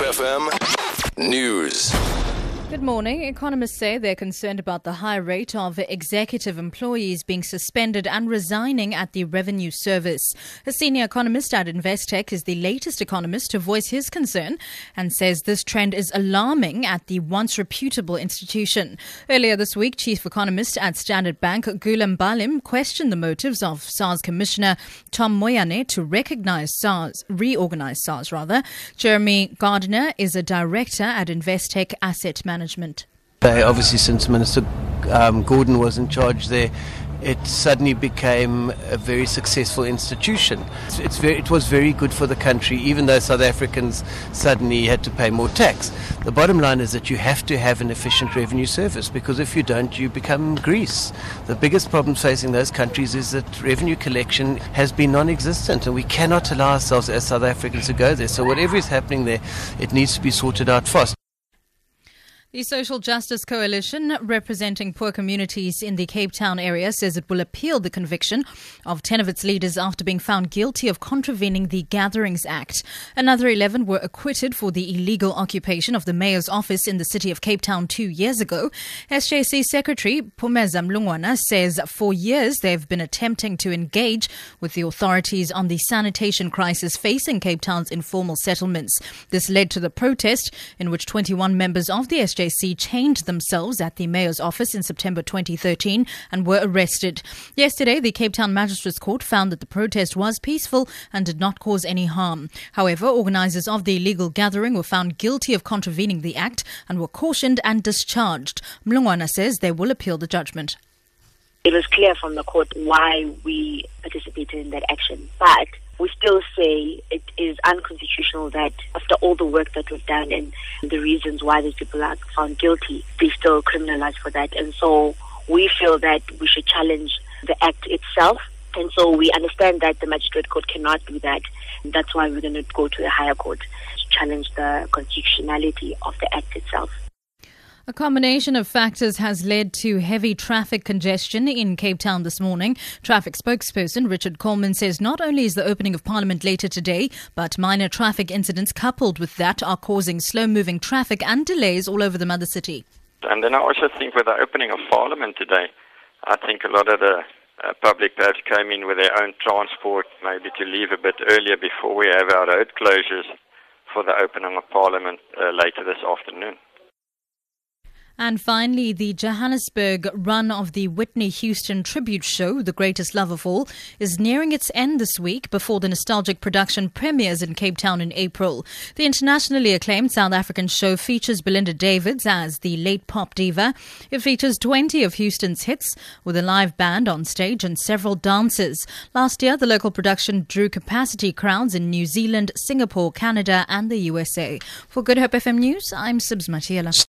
FM News. Good morning. Economists say they're concerned about the high rate of executive employees being suspended and resigning at the Revenue Service. A senior economist at Investec is the latest economist to voice his concern and says this trend is alarming at the once reputable institution. Earlier this week, chief economist at Standard Bank, Goolam Ballim, questioned the motives of SARS Commissioner Tom Moyane to recognize SARS, reorganize SARS rather. Jeremy Gardiner is a director at Investec Asset Management management? obviously, since Minister um, Gordhan was in charge there, it suddenly became a very successful institution. Very, it was very good for the country, even though South Africans suddenly had to pay more tax. The bottom line is that you have to have an efficient revenue service because if you don't, you become Greece. The biggest problem facing those countries is that revenue collection has been non existent, and we cannot allow ourselves as South Africans to go there. So, whatever is happening there, it needs to be sorted out fast. The Social Justice Coalition, representing poor communities in the Cape Town area, says it will appeal the conviction of 10 of its leaders after being found guilty of contravening the Gatherings Act. Another 11 were acquitted for the illegal occupation of the mayor's office in the city of Cape Town two years ago. SJC Secretary Phumeza Mlungwana says for years they've been attempting to engage with the authorities on the sanitation crisis facing Cape Town's informal settlements. This led to the protest in which 21 members of the SJC SJC chained themselves at the mayor's office in September 2013 and were arrested. Yesterday, the Cape Town Magistrates Court found that the protest was peaceful and did not cause any harm. However, organisers of the illegal gathering were found guilty of contravening the act and were cautioned and discharged. Mlungwana says they will appeal the judgment. It was clear from the court why we participated in that action, but we still say it is unconstitutional that after all the work that we've done and the reasons why these people are found guilty, they still criminalized for that. And so we feel that we should challenge the act itself. And so we understand that the magistrate court cannot do that. And that's why we're going to go to the higher court to challenge the constitutionality of the act itself. A combination of factors has led to heavy traffic congestion in Cape Town this morning. Traffic spokesperson Richard Coleman says not only is the opening of Parliament later today, but minor traffic incidents coupled with that are causing slow moving traffic and delays all over the mother city. And then I also think with the opening of Parliament today, I think a lot of the uh, public perhaps came in with their own transport, maybe to leave a bit earlier before we have our road closures for the opening of Parliament uh, later this afternoon. And finally, the Johannesburg run of the Whitney Houston tribute show, The Greatest Love of All, is nearing its end this week before the nostalgic production premieres in Cape Town in April. The internationally acclaimed South African show features Belinda Davids as the late pop diva. It features 20 of Houston's hits with a live band on stage and several dancers. Last year, the local production drew capacity crowds in New Zealand, Singapore, Canada, and the USA. For Good Hope FM News, I'm Sibs Matiela.